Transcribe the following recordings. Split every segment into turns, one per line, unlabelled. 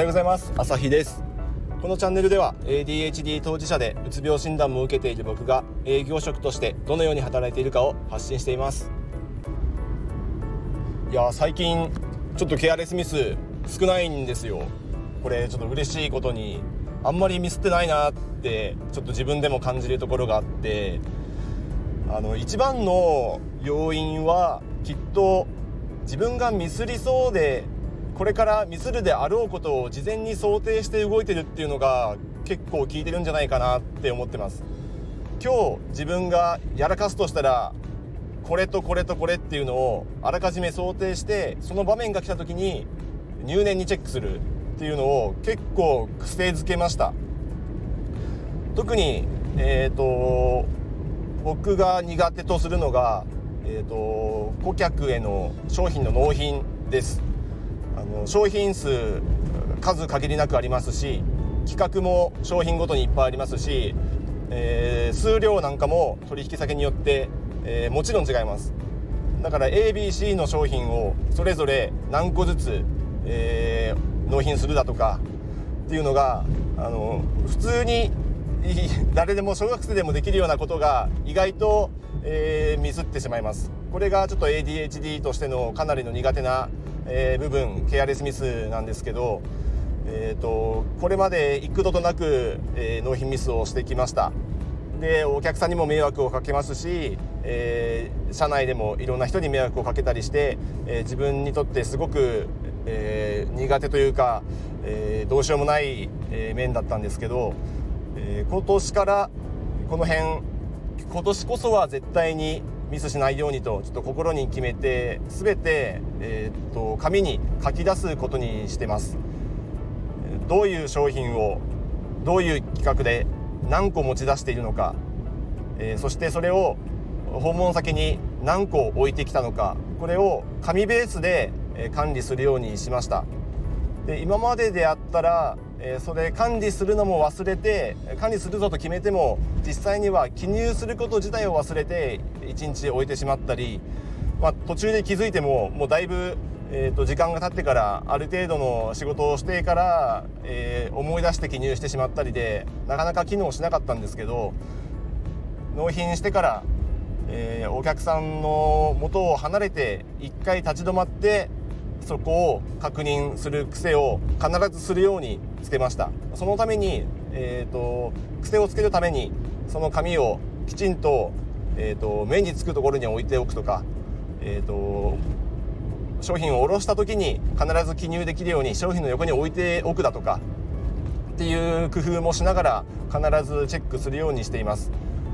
はようございます。朝日です。このチャンネルでは ADHD 当事者でうつ病診断も受けている僕が営業職としてどのように働いているかを発信しています。いや最近ちょっとケアレスミス少ないんですよ。これちょっと嬉しいことにあんまりミスってないなってちょっと自分でも感じるところがあってあの一番の要因はきっと自分がミスりそうでこれからミスるであろうことを事前に想定して動いてるっていうのが結構効いてるんじゃないかなって思ってます。今日自分がやらかすとしたらこれとこれとこれっていうのをあらかじめ想定してその場面が来た時に入念にチェックするっていうのを結構癖づけました。特にえっ、ー、と僕が苦手とするのがえーと、顧客への商品の納品です。あの商品数数限りなくありますし企画も商品ごとにいっぱいありますし、えー、数量なんかも取引先によって、えー、もちろん違います。だから ABC の商品をそれぞれ何個ずつ、えー、納品するだとかっていうのがあの普通に 誰でも小学生でもできるようなことが意外とえー、ミスってしまいます。これがちょっと ADHD としてのかなりの苦手な、えー、部分ケアレスミスなんですけど、えーと、これまで幾度となく、えー、納品ミスをしてきました。でお客さんにも迷惑をかけますし、えー、社内でもいろんな人に迷惑をかけたりして、えー、自分にとってすごく、えー、苦手というか、えー、どうしようもない、え、面だったんですけど、えー、今年からこの辺今年こそは絶対にミスしないようにとちょっと心に決めて全て、えー、っと紙に書き出すことにしてます。どういう商品をどういう企画で何個持ち出しているのか、えー、そしてそれを訪問先に何個置いてきたのかこれを紙ベースで管理するようにしました。で今までであったらえそれ管理するのも忘れて管理するぞと決めても実際には記入すること自体を忘れて1日置いてしまったり、まあ、途中で気づいてももうだいぶ、えー、と時間が経ってからある程度の仕事をしてから、えー、思い出して記入してしまったりでなかなか機能しなかったんですけど納品してから、えー、お客さんの元を離れて一回立ち止まってそこを確認する癖を必ずするようにつけました。そのために、えーと、癖をつけるためにその紙をきちんと,、えーと、目につくところに置いておくとか、えーと、商品を卸した時に必ず記入できるように商品の横に置いておくだとかっていう工夫もしながら必ずチェックするようにしています。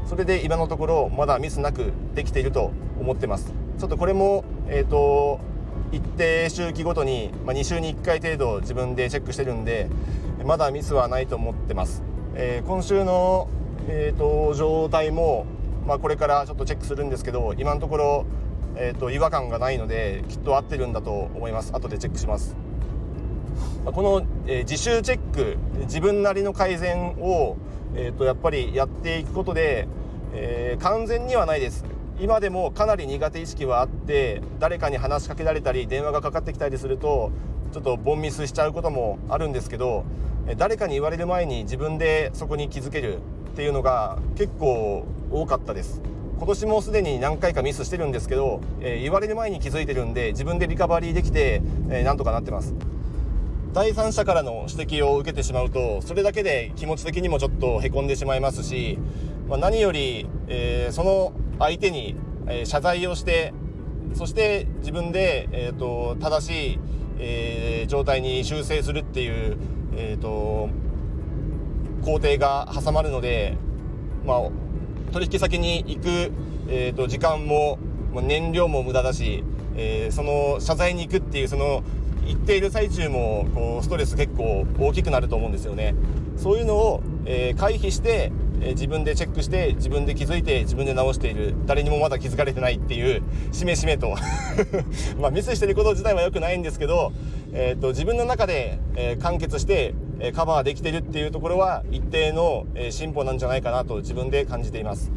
それで今のところまだミスなくできていると思ってます。ちょっとこれもえっ、ー、と一定周期ごとに、まあ、2週に1回程度自分でチェックしてるんでまだミスはないと思ってます、えー、今週の、えーと、状態も、まあ、これからちょっとチェックするんですけど今のところ、えーと、違和感がないのできっと合ってるんだと思います。後でチェックします。この、えー、自習チェック自分なりの改善を、えーとやっぱりやっていくことで、えー、完全にはないです。今でもかなり苦手意識はあって誰かに話しかけられたり電話がかかってきたりするとちょっとボンミスしちゃうこともあるんですけど誰かに言われる前に自分でそこに気づけるっていうのが結構多かったです。今年もすでに何回かミスしてるんですけど、言われる前に気づいてるんで自分でリカバリーできて、なんとかなってます。第三者からの指摘を受けてしまうとそれだけで気持ち的にもちょっとへこんでしまいますし、まあ、何より、えー、その相手に、え謝罪をしてそして自分で、えーと、正しい、えー、状態に修正するっていう、えーと、工程が挟まるので、まあ、取引先に行く、えーと、時間も燃料も無駄だし、えー、その謝罪に行くっていうその行っている最中もこうストレス結構大きくなると思うんですよね。そういうのを、えー、回避してえ自分でチェックして自分で気づいて自分で直している。誰にもまだ気づかれてないっていうしめしめと。まあミスしてること自体は良くないんですけど、えーと、自分の中で、え、完結して、え、カバーできてるっていうところは一定の、え、進歩なんじゃないかなと自分で感じています。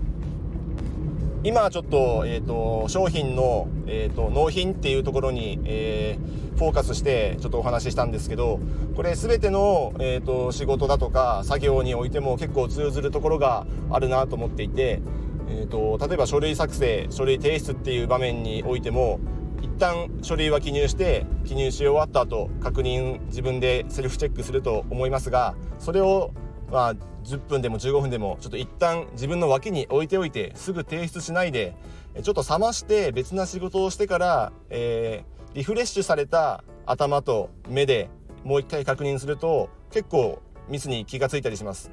今ちょっと,、えーと、商品の、えーと、納品っていうところに、えー、フォーカスしてちょっとお話ししたんですけどこれ全ての、えーと、仕事だとか作業においても結構通ずるところがあるなと思っていて、えー、と例えば書類作成書類提出っていう場面においても一旦書類は記入して記入し終わった後確認自分でセルフチェックすると思いますがそれをまあ10分でも15分でもちょっと一旦自分の脇に置いておいてすぐ提出しないでちょっと冷まして別な仕事をしてから、えー、リフレッシュされた頭と目でもう一回確認すると結構ミスに気がついたりします。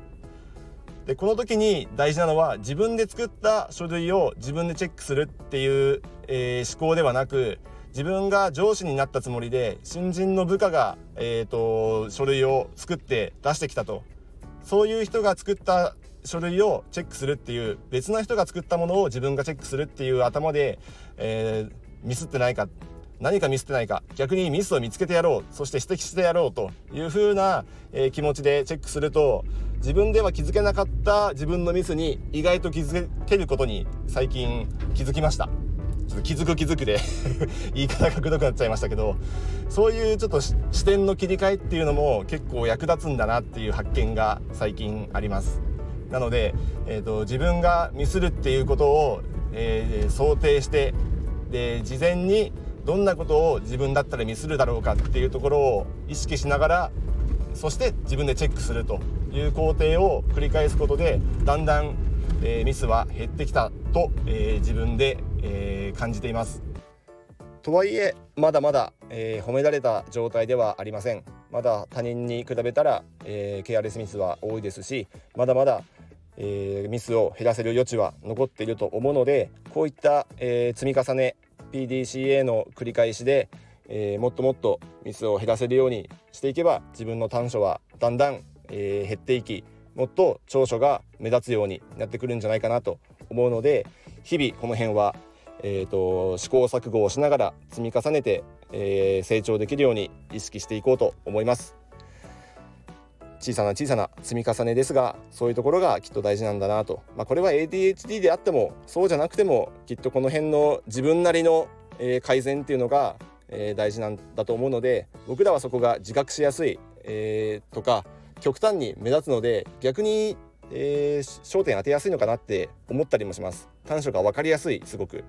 でこの時に大事なのは自分で作った書類を自分でチェックするっていう、えー、思考ではなく自分が上司になったつもりで新人の部下が、えーと書類を作って出してきたとそういう人が作った書類をチェックするっていう別な人が作ったものを自分がチェックするっていう頭で、えー、ミスってないか何かミスってないか逆にミスを見つけてやろうそして指摘してやろうという風な、えー、気持ちでチェックすると自分では気づけなかった自分のミスに意外と気づけることに最近気づきました。ちょっと気づく気づくで 言い方がくどくなっちゃいましたけどそういうちょっと視点の切り替えっていうのも結構役立つんだなっていう発見が最近あります。なので、えーと、自分がミスるっていうことを、えー、想定してで事前にどんなことを自分だったらミスるだろうかっていうところを意識しながらそして自分でチェックするという工程を繰り返すことでだんだん、えー、ミスは減ってきたと、えー、自分で、えー、感じています。とはいえまだまだ、え褒められた状態ではありません。まだ他人に比べたら、えー、ケアレスミスは多いですしまだまだ、えー、ミスを減らせる余地は残っていると思うのでこういった、え、積み重ね PDCA の繰り返しで、えもっともっとミスを減らせるようにしていけば自分の短所はだんだん、え減っていきもっと長所が目立つようになってくるんじゃないかなと思うので日々この辺は、えーと、試行錯誤をしながら積み重ねて、えー、成長できるように意識していこうと思います。小さな小さな積み重ねですがそういうところがきっと大事なんだなと、まあ、これは ADHD であってもそうじゃなくてもきっとこの辺の自分なりの、えー、改善っていうのが、えー、大事なんだと思うので僕らはそこが自覚しやすい、えー、とか極端に目立つので逆にえー、焦点当てやすいのかなって思ったりもします。短所が分かりやすいすごく。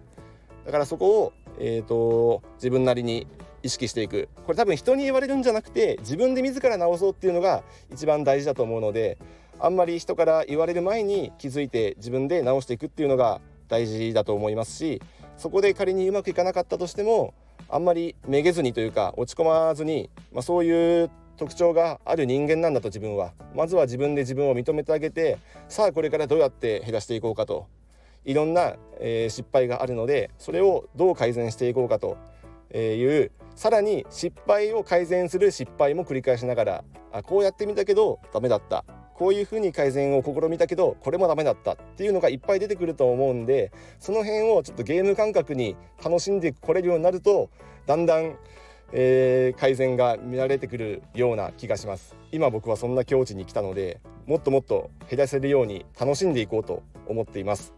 だからそこを、えーと、自分なりに意識していく。これ多分人に言われるんじゃなくて自分で自ら直そうっていうのが一番大事だと思うのであんまり人から言われる前に気づいて自分で直していくっていうのが大事だと思いますしそこで仮にうまくいかなかったとしてもあんまりめげずにというか落ち込まずに、まあ、そういう特徴がある人間なんだと自分は。まずは自分で自分を認めてあげてさあこれからどうやって減らしていこうかと。いろんな、えー、失敗があるのでそれをどう改善していこうかというさらに失敗を改善する失敗も繰り返しながらあこうやってみたけどダメだった。こういうふうに改善を試みたけどこれもダメだった。っていうのがいっぱい出てくると思うんでその辺をちょっとゲーム感覚に楽しんでこれるようになるとだんだんえー、改善が見られてくるような気がします。今僕はそんな境地に来たのでもっともっと減らせるように楽しんでいこうと思っています。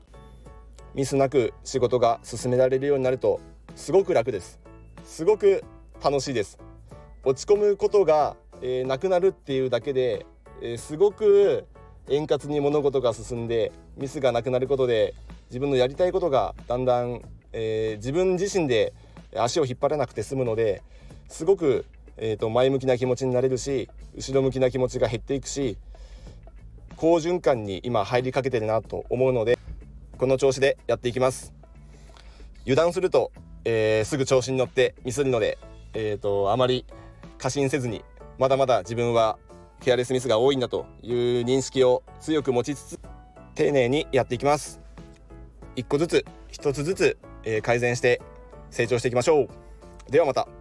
ミスなく仕事が進められるようになるとすごく楽です。すごく楽しいです。落ち込むことが、えー、なくなるっていうだけで、えー、すごく円滑に物事が進んでミスがなくなることで自分のやりたいことがだんだん、えー、自分自身で足を引っ張らなくて済むのですごく、えーと、前向きな気持ちになれるし後ろ向きな気持ちが減っていくし好循環に今入りかけてるなと思うのでこの調子でやっていきます。油断すると、えー、すぐ調子に乗ってミスるので、えーと、あまり過信せずにまだまだ自分はケアレスミスが多いんだという認識を強く持ちつつ丁寧にやっていきます。一個ずつ一つずつ、えー、改善して成長していきましょう。ではまた。